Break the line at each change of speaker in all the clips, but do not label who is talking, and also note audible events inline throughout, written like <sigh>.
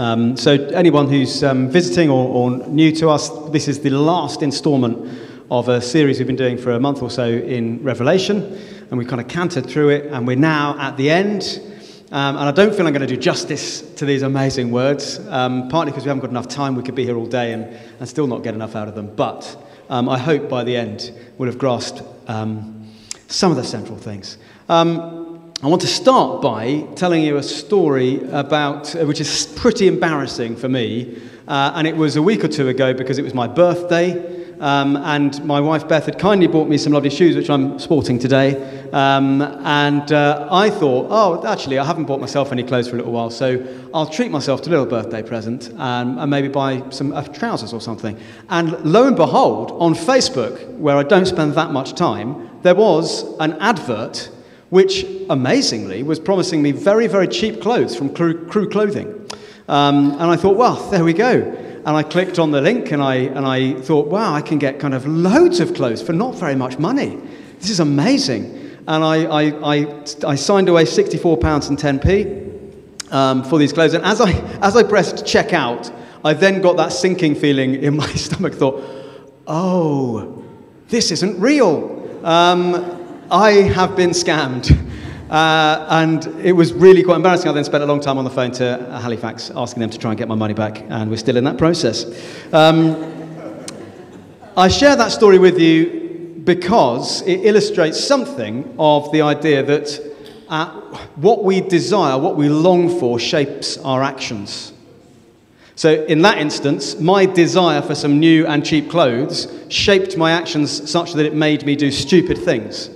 Um, so, anyone who's um, visiting or, or new to us, this is the last instalment of a series we've been doing for a month or so in Revelation, and we've kind of cantered through it, and we're now at the end. Um, and I don't feel I'm going to do justice to these amazing words, um, partly because we haven't got enough time. We could be here all day and, and still not get enough out of them. But um, I hope by the end we'll have grasped um, some of the central things. Um, I want to start by telling you a story about, uh, which is pretty embarrassing for me. Uh, and it was a week or two ago because it was my birthday. Um, and my wife Beth had kindly bought me some lovely shoes, which I'm sporting today. Um, and uh, I thought, oh, actually, I haven't bought myself any clothes for a little while, so I'll treat myself to a little birthday present and, and maybe buy some uh, trousers or something. And lo and behold, on Facebook, where I don't spend that much time, there was an advert which, amazingly, was promising me very, very cheap clothes from Crew, crew Clothing. Um, and I thought, well, there we go. And I clicked on the link and I, and I thought, wow, I can get kind of loads of clothes for not very much money. This is amazing. And I, I, I, I signed away £64 and 10p um, for these clothes. And as I, as I pressed checkout, I then got that sinking feeling in my <laughs> stomach, thought, oh, this isn't real. Um, I have been scammed. Uh, and it was really quite embarrassing. I then spent a long time on the phone to Halifax asking them to try and get my money back, and we're still in that process. Um, I share that story with you because it illustrates something of the idea that uh, what we desire, what we long for, shapes our actions. So, in that instance, my desire for some new and cheap clothes shaped my actions such that it made me do stupid things.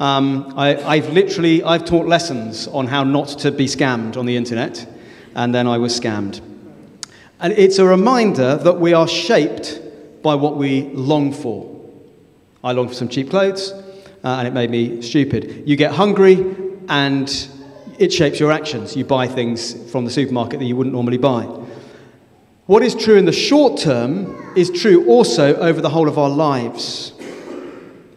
Um, I, have literally I've taught lessons on how not to be scammed on the internet, and then I was scammed. And it's a reminder that we are shaped by what we long for. I longed for some cheap clothes, uh, and it made me stupid. You get hungry, and it shapes your actions. You buy things from the supermarket that you wouldn't normally buy. What is true in the short term is true also over the whole of our lives.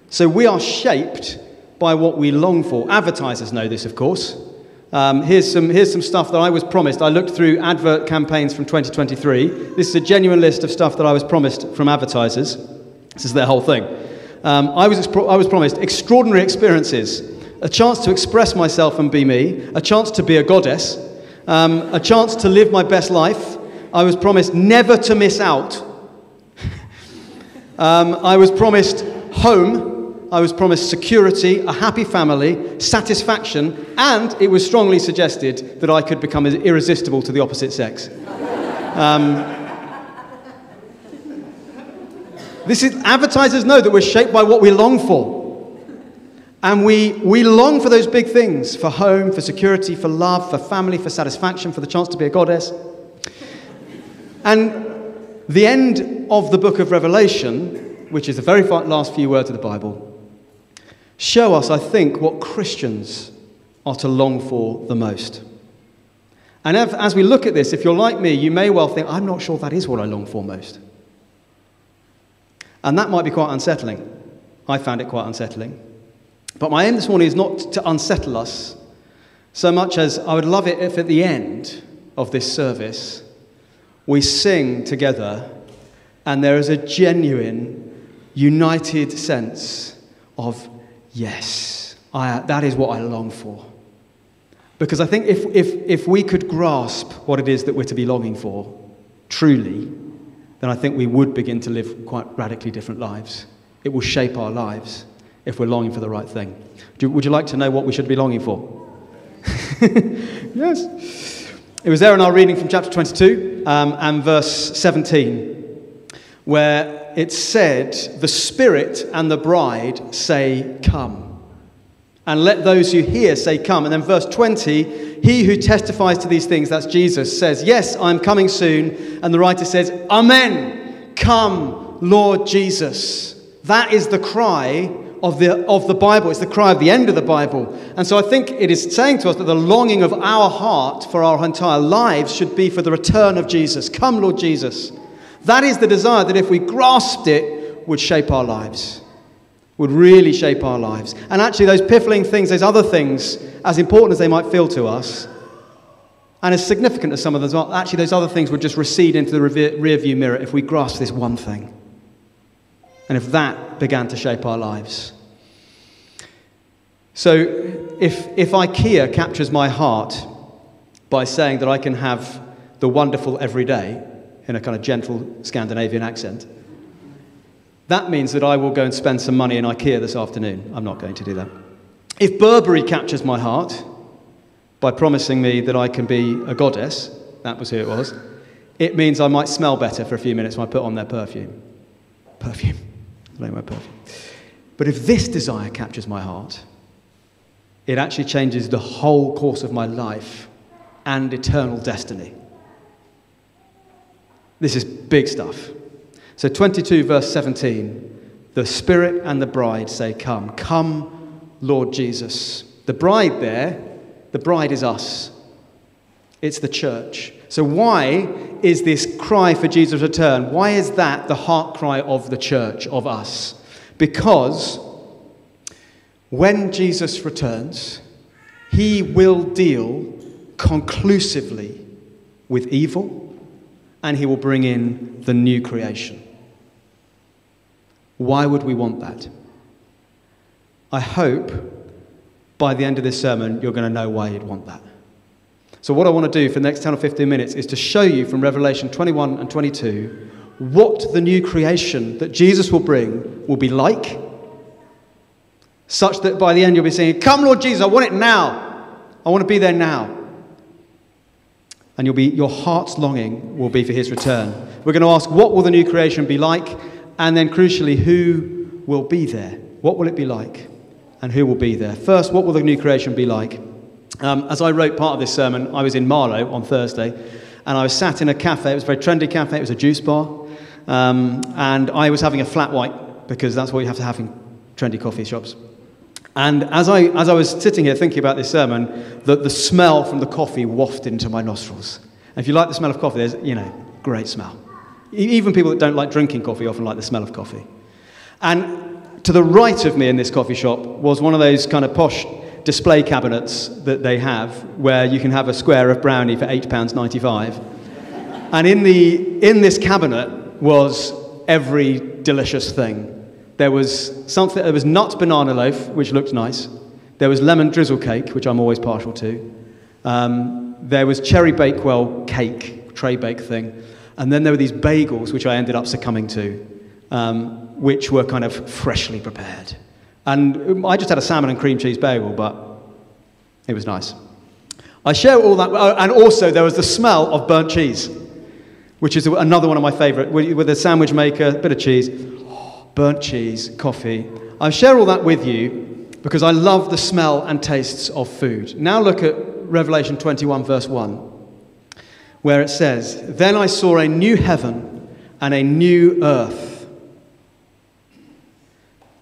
So we are shaped by what we long for. Advertisers know this, of course. Um, here's, some, here's some stuff that I was promised. I looked through advert campaigns from 2023. This is a genuine list of stuff that I was promised from advertisers. This is their whole thing. Um, I, was, I was promised extraordinary experiences, a chance to express myself and be me, a chance to be a goddess, um, a chance to live my best life. I was promised never to miss out. <laughs> um, I was promised home I was promised security, a happy family, satisfaction, and it was strongly suggested that I could become irresistible to the opposite sex. Um, this is, advertisers know that we're shaped by what we long for. And we, we long for those big things for home, for security, for love, for family, for satisfaction, for the chance to be a goddess. And the end of the book of Revelation, which is the very last few words of the Bible, show us, I think, what Christians are to long for the most. And as we look at this, if you're like me, you may well think, I'm not sure that is what I long for most. And that might be quite unsettling. I found it quite unsettling. But my aim this morning is not to unsettle us so much as I would love it if at the end of this service we sing together and there is a genuine, united sense of Yes, I, that is what I long for. Because I think if, if, if we could grasp what it is that we're to be longing for, truly, then I think we would begin to live quite radically different lives. It will shape our lives if we're longing for the right thing. You, would you like to know what we should be longing for? <laughs> yes. It was there in our reading from chapter 22 um, and verse 17, where it said, The Spirit and the bride say, Come. And let those who hear say, Come. And then verse 20, He who testifies to these things, that's Jesus, says, Yes, I'm coming soon. And the writer says, Amen. Come, Lord Jesus. That is the cry of the, of the Bible. It's the cry of the end of the Bible. And so I think it is saying to us that the longing of our heart for our entire lives should be for the return of Jesus. Come, Lord Jesus. That is the desire that if we grasped it, would shape our lives, would really shape our lives. And actually, those piffling things, those other things, as important as they might feel to us, And as significant as some of those are, actually, those other things would just recede into the rear view mirror if we grasped this one thing. And if that began to shape our lives. So, if, if IKEA captures my heart by saying that I can have the wonderful every day in a kind of gentle Scandinavian accent, that means that I will go and spend some money in IKEA this afternoon. I'm not going to do that. If Burberry captures my heart by promising me that I can be a goddess, that was who it was, it means I might smell better for a few minutes when I put on their perfume. Perfume. I don't wear perfume. But if this desire captures my heart, it actually changes the whole course of my life and eternal destiny. This is big stuff. So, 22, verse 17 the Spirit and the bride say, Come. Come, Lord Jesus. The bride there, the bride is us, it's the church. So, why is this cry for Jesus' return? Why is that the heart cry of the church, of us? Because when Jesus returns, he will deal conclusively with evil and he will bring in the new creation. Why would we want that? I hope by the end of this sermon you're going to know why you'd want that. So, what I want to do for the next 10 or 15 minutes is to show you from Revelation 21 and 22 what the new creation that Jesus will bring will be like such that by the end you'll be saying, Come, Lord Jesus, I want it now. I want to be there now. And you'll be, your heart's longing will be for his return. We're going to ask, What will the new creation be like? And then, crucially, who will be there? What will it be like? And who will be there? First, what will the new creation be like? Um, as I wrote part of this sermon, I was in Marlow on Thursday, and I was sat in a cafe. It was a very trendy cafe, it was a juice bar. Um, and I was having a flat white because that's what you have to have in trendy coffee shops. And as I, as I was sitting here thinking about this sermon, the, the smell from the coffee wafted into my nostrils. And if you like the smell of coffee, there's, you know, great smell. Even people that don't like drinking coffee often like the smell of coffee. And to the right of me in this coffee shop was one of those kind of posh display cabinets that they have where you can have a square of brownie for £8.95. and in, the, in this cabinet was every delicious thing there was something. There was nut banana loaf, which looked nice. There was lemon drizzle cake, which I'm always partial to. Um, there was cherry bakewell cake, tray bake thing, and then there were these bagels, which I ended up succumbing to, um, which were kind of freshly prepared. And I just had a salmon and cream cheese bagel, but it was nice. I share all that, oh, and also there was the smell of burnt cheese, which is another one of my favorite, with a sandwich maker, a bit of cheese burnt cheese, coffee. I share all that with you because I love the smell and tastes of food. Now look at Revelation 21, verse 1, where it says, Then I saw a new heaven and a new earth.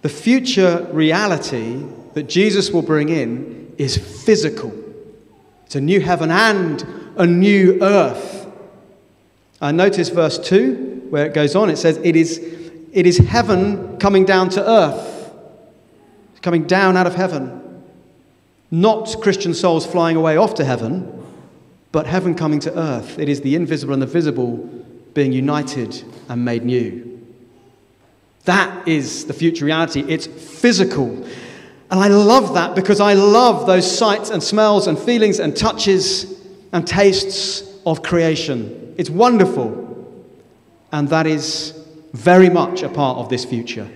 The future reality that Jesus will bring in is physical. It's a new heaven and a new earth. And notice verse 2, where it goes on. It says, It is it is heaven coming down to earth, coming down out of heaven. Not Christian souls flying away off to heaven, but heaven coming to earth. It is the invisible and the visible being united and made new. That is the future reality. It's physical. And I love that because I love those sights and smells and feelings and touches and tastes of creation. It's wonderful. And that is very much a part of this future.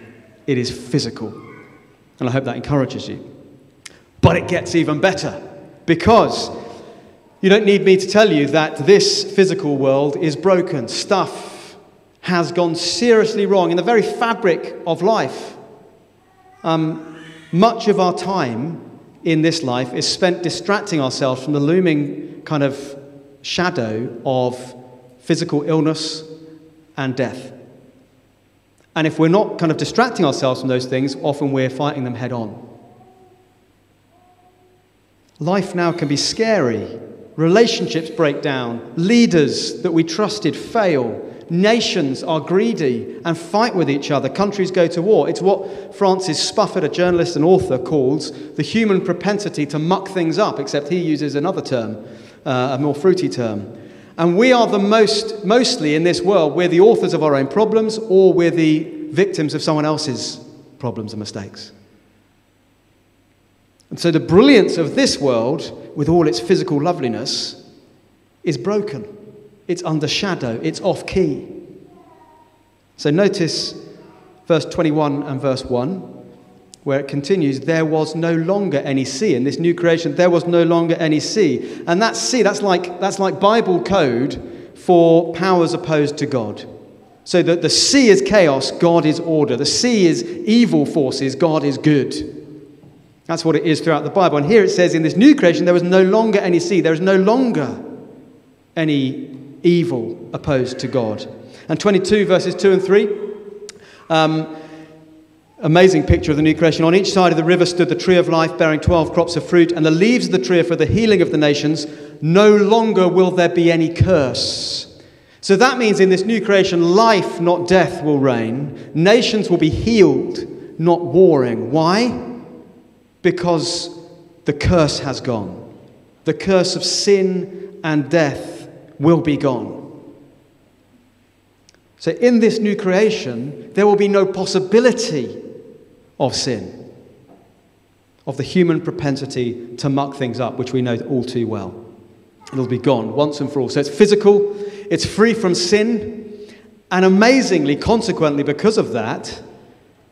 It is physical. And I hope that encourages you. But it gets even better because you don't need me to tell you that this physical world is broken. Stuff has gone seriously wrong in the very fabric of life. Um, much of our time in this life is spent distracting ourselves from the looming kind of shadow of physical illness and death. And if we're not kind of distracting ourselves from those things, often we're fighting them head on. Life now can be scary. Relationships break down. Leaders that we trusted fail. Nations are greedy and fight with each other. Countries go to war. It's what Francis Spufford, a journalist and author, calls the human propensity to muck things up, except he uses another term uh, a more fruity term. And we are the most, mostly in this world, we're the authors of our own problems or we're the victims of someone else's problems and mistakes. And so the brilliance of this world, with all its physical loveliness, is broken. It's under shadow, it's off key. So notice verse 21 and verse 1 where it continues, there was no longer any sea. In this new creation, there was no longer any sea. And that sea, that's like, that's like Bible code for powers opposed to God. So that the sea is chaos, God is order. The sea is evil forces, God is good. That's what it is throughout the Bible. And here it says, in this new creation, there was no longer any sea. There is no longer any evil opposed to God. And 22 verses 2 and 3. Um, Amazing picture of the new creation. On each side of the river stood the tree of life, bearing 12 crops of fruit, and the leaves of the tree are for the healing of the nations. No longer will there be any curse. So that means in this new creation, life, not death, will reign. Nations will be healed, not warring. Why? Because the curse has gone. The curse of sin and death will be gone. So, in this new creation, there will be no possibility of sin, of the human propensity to muck things up, which we know all too well. It'll be gone once and for all. So it's physical, it's free from sin, and amazingly, consequently, because of that,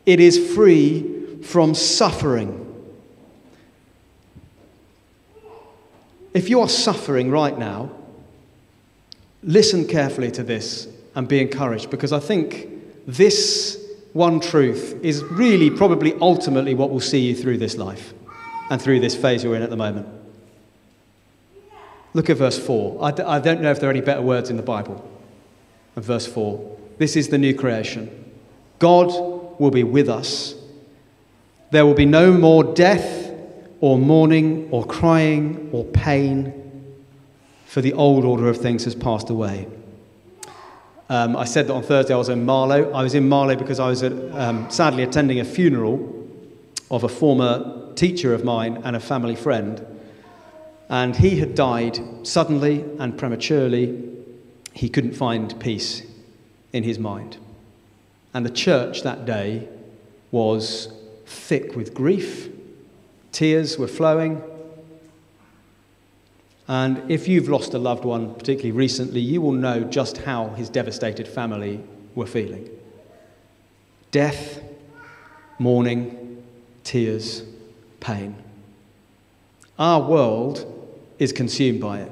it is free from suffering. If you are suffering right now, listen carefully to this and be encouraged because I think this one truth is really probably ultimately what will see you through this life and through this phase you're in at the moment. Look at verse 4. I d- I don't know if there are any better words in the Bible. And verse 4 this is the new creation. God will be with us. There will be no more death or mourning or crying or pain, for the old order of things has passed away. Um, I said that on Thursday I was in Marlow. I was in Marlow because I was at, um, sadly attending a funeral of a former teacher of mine and a family friend. And he had died suddenly and prematurely. He couldn't find peace in his mind. And the church that day was thick with grief. Tears were flowing. And if you've lost a loved one, particularly recently, you will know just how his devastated family were feeling death, mourning, tears, pain. Our world is consumed by it.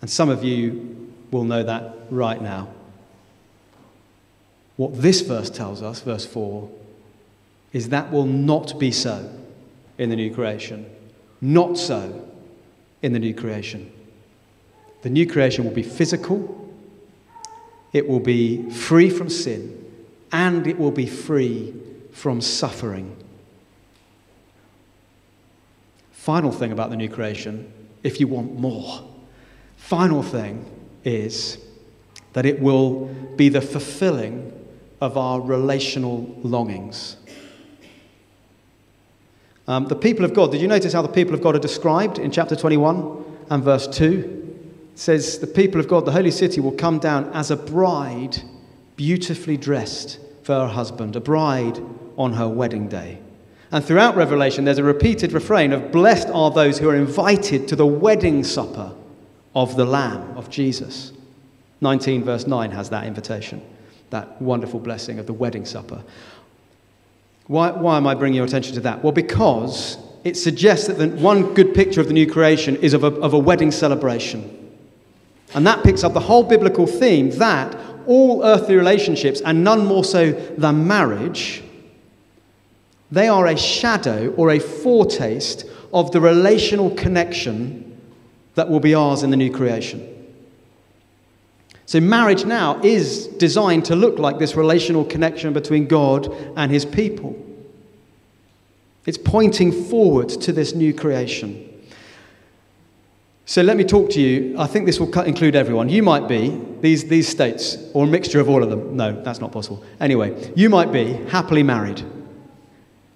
And some of you will know that right now. What this verse tells us, verse 4, is that will not be so in the new creation. Not so in the new creation. The new creation will be physical, it will be free from sin, and it will be free from suffering. Final thing about the new creation, if you want more, final thing is that it will be the fulfilling of our relational longings. Um, the people of God, did you notice how the people of God are described in chapter 21 and verse 2? It says, The people of God, the holy city, will come down as a bride beautifully dressed for her husband, a bride on her wedding day. And throughout Revelation, there's a repeated refrain of Blessed are those who are invited to the wedding supper of the Lamb, of Jesus. 19, verse 9 has that invitation, that wonderful blessing of the wedding supper. Why, why am I bringing your attention to that? Well, because it suggests that the, one good picture of the new creation is of a, of a wedding celebration. And that picks up the whole biblical theme that all earthly relationships, and none more so than marriage, they are a shadow or a foretaste of the relational connection that will be ours in the new creation. So, marriage now is designed to look like this relational connection between God and his people. It's pointing forward to this new creation. So, let me talk to you. I think this will include everyone. You might be these, these states, or a mixture of all of them. No, that's not possible. Anyway, you might be happily married.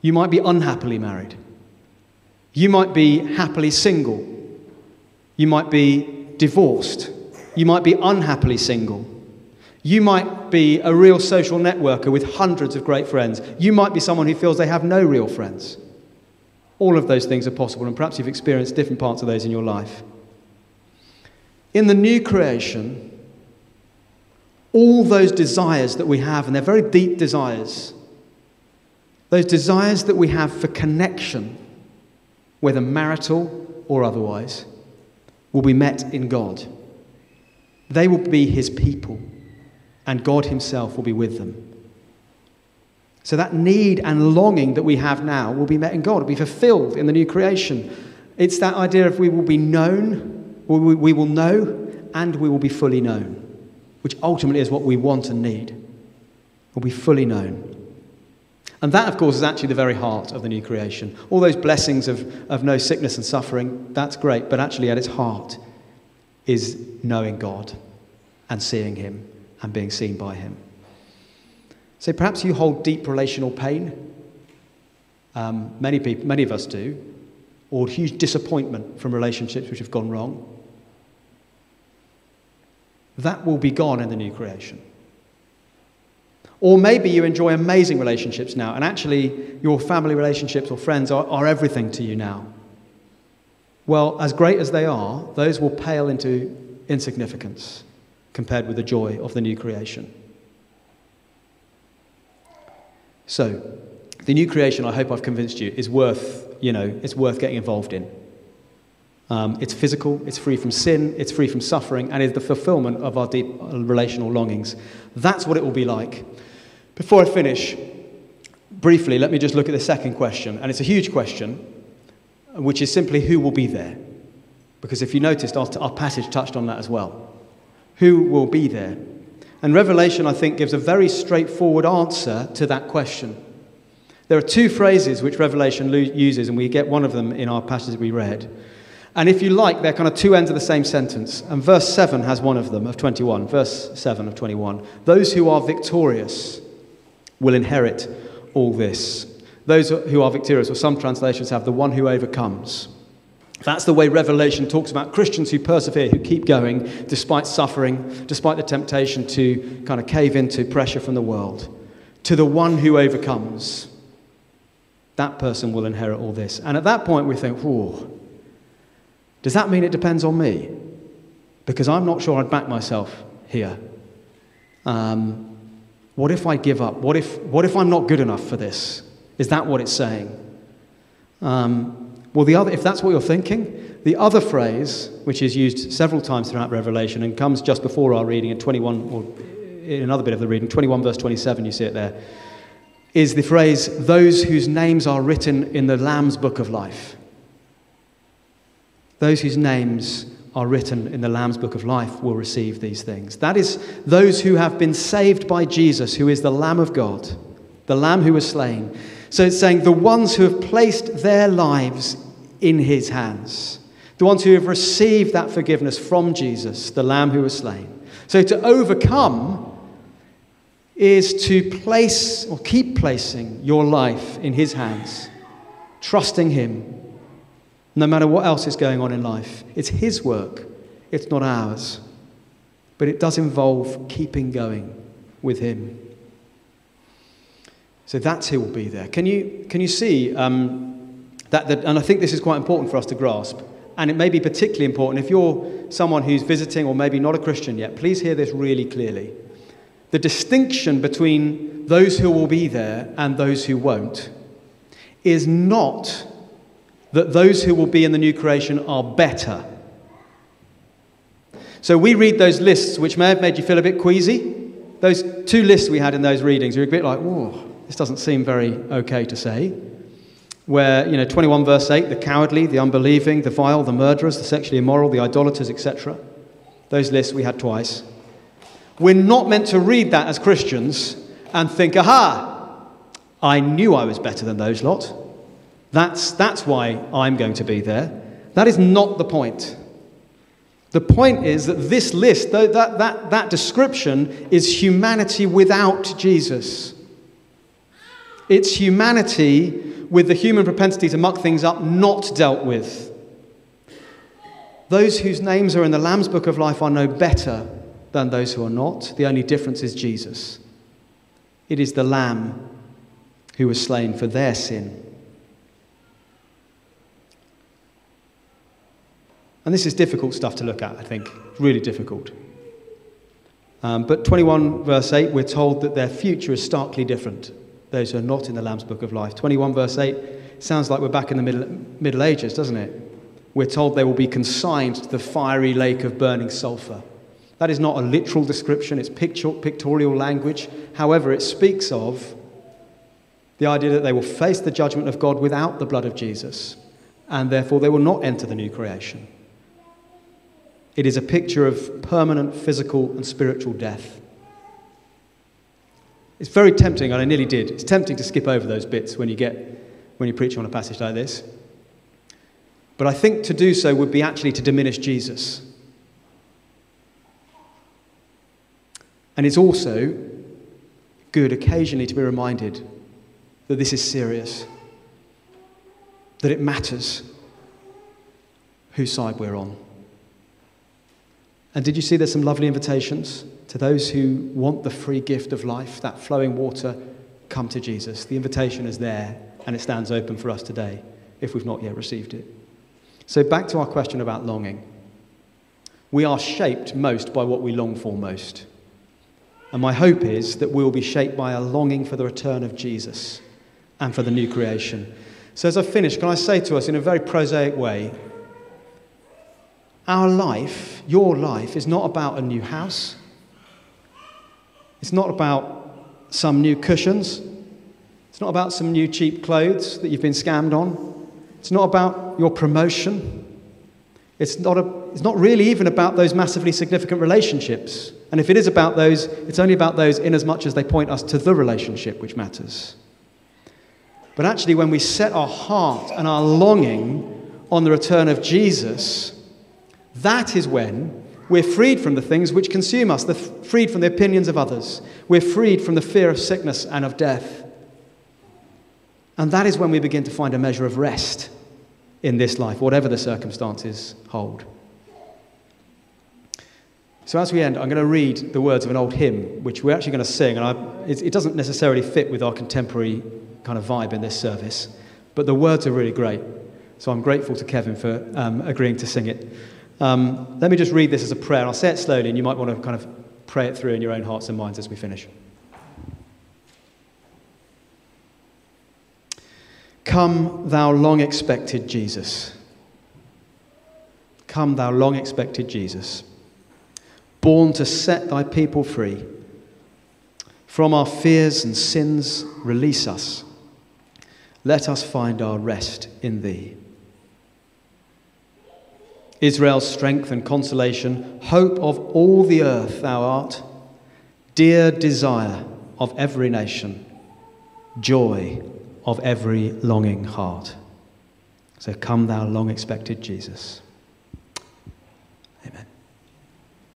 You might be unhappily married. You might be happily single. You might be divorced. You might be unhappily single. You might be a real social networker with hundreds of great friends. You might be someone who feels they have no real friends. All of those things are possible, and perhaps you've experienced different parts of those in your life. In the new creation, all those desires that we have, and they're very deep desires, those desires that we have for connection, whether marital or otherwise, will be met in God. They will be His people, and God Himself will be with them. So that need and longing that we have now will be met in God, will be fulfilled in the new creation. It's that idea of we will be known, we will know, and we will be fully known, which ultimately is what we want and need. We'll be fully known. And that, of course, is actually the very heart of the new creation. All those blessings of, of no sickness and suffering, that's great, but actually at its heart is knowing God and seeing Him and being seen by Him. So perhaps you hold deep relational pain. Um, many, people, many of us do. Or huge disappointment from relationships which have gone wrong. That will be gone in the new creation. Or maybe you enjoy amazing relationships now, and actually your family relationships or friends are, are everything to you now. Well, as great as they are, those will pale into insignificance compared with the joy of the new creation. So, the new creation, I hope I've convinced you, is worth, you know, it's worth getting involved in. Um, it's physical, it's free from sin, it's free from suffering, and is the fulfillment of our deep relational longings. That's what it will be like. Before I finish, briefly, let me just look at the second question. And it's a huge question, which is simply who will be there? Because if you noticed, our, our passage touched on that as well. Who will be there? And Revelation, I think, gives a very straightforward answer to that question. There are two phrases which Revelation uses, and we get one of them in our passage we read. And if you like, they're kind of two ends of the same sentence. And verse 7 has one of them, of 21. Verse 7 of 21. Those who are victorious will inherit all this. Those who are victorious, or some translations have the one who overcomes. That's the way Revelation talks about Christians who persevere, who keep going despite suffering, despite the temptation to kind of cave into pressure from the world. To the one who overcomes, that person will inherit all this. And at that point, we think, whoa, does that mean it depends on me? Because I'm not sure I'd back myself here. Um, what if I give up? What if, what if I'm not good enough for this? Is that what it's saying? Um, well, the other, if that's what you're thinking, the other phrase, which is used several times throughout Revelation and comes just before our reading in 21, or in another bit of the reading, 21 verse 27, you see it there, is the phrase, those whose names are written in the Lamb's book of life. Those whose names are written in the Lamb's Book of Life will receive these things. That is, those who have been saved by Jesus, who is the Lamb of God, the Lamb who was slain. So it's saying the ones who have placed their lives in his hands, the ones who have received that forgiveness from Jesus, the Lamb who was slain. So to overcome is to place or keep placing your life in his hands, trusting him no matter what else is going on in life. It's His work, it's not ours. But it does involve keeping going with Him. So that's who will be there. Can you, can you see um, that, that? And I think this is quite important for us to grasp. And it may be particularly important if you're someone who's visiting or maybe not a Christian yet. Please hear this really clearly. The distinction between those who will be there and those who won't is not that those who will be in the new creation are better. So we read those lists, which may have made you feel a bit queasy. Those two lists we had in those readings, you're a bit like, whoa, this doesn't seem very okay to say. Where, you know, 21 verse 8, the cowardly, the unbelieving, the vile, the murderers, the sexually immoral, the idolaters, etc. Those lists we had twice. We're not meant to read that as Christians and think, aha, I knew I was better than those lot. That's, that's why I'm going to be there. That is not the point. The point is that this list, that, that, that description, is humanity without Jesus. It's humanity with the human propensity to muck things up not dealt with. Those whose names are in the Lamb's book of life are no better than those who are not. The only difference is Jesus. It is the Lamb who was slain for their sin. And this is difficult stuff to look at, I think. Really difficult. Um, but 21 verse 8, we're told that their future is starkly different. Those who are not in the Lamb's Book of Life. 21 verse 8 sounds like we're back in the Middle, middle Ages, doesn't it? We're told they will be consigned to the fiery lake of burning sulfur. That is not a literal description, it's picture, pictorial language. However, it speaks of the idea that they will face the judgment of God without the blood of Jesus, and therefore they will not enter the new creation. It is a picture of permanent physical and spiritual death. It's very tempting, and I nearly did. It's tempting to skip over those bits when you get when you preach on a passage like this. But I think to do so would be actually to diminish Jesus. And it's also good occasionally to be reminded that this is serious, that it matters whose side we're on. And did you see there's some lovely invitations to those who want the free gift of life, that flowing water? Come to Jesus. The invitation is there and it stands open for us today if we've not yet received it. So, back to our question about longing. We are shaped most by what we long for most. And my hope is that we'll be shaped by a longing for the return of Jesus and for the new creation. So, as I finish, can I say to us in a very prosaic way our life, your life, is not about a new house. It's not about some new cushions. It's not about some new cheap clothes that you've been scammed on. It's not about your promotion. It's not, a, it's not really even about those massively significant relationships. And if it is about those, it's only about those in as much as they point us to the relationship which matters. But actually, when we set our heart and our longing on the return of Jesus, that is when we're freed from the things which consume us, freed from the opinions of others. We're freed from the fear of sickness and of death. And that is when we begin to find a measure of rest in this life, whatever the circumstances hold. So, as we end, I'm going to read the words of an old hymn, which we're actually going to sing. And I, it, it doesn't necessarily fit with our contemporary kind of vibe in this service, but the words are really great. So, I'm grateful to Kevin for um, agreeing to sing it. Um, let me just read this as a prayer. I'll say it slowly, and you might want to kind of pray it through in your own hearts and minds as we finish. Come, thou long expected Jesus. Come, thou long expected Jesus, born to set thy people free. From our fears and sins, release us. Let us find our rest in thee. Israel's strength and consolation, hope of all the earth, thou art, dear desire of every nation, joy of every longing heart. So come, thou long expected Jesus.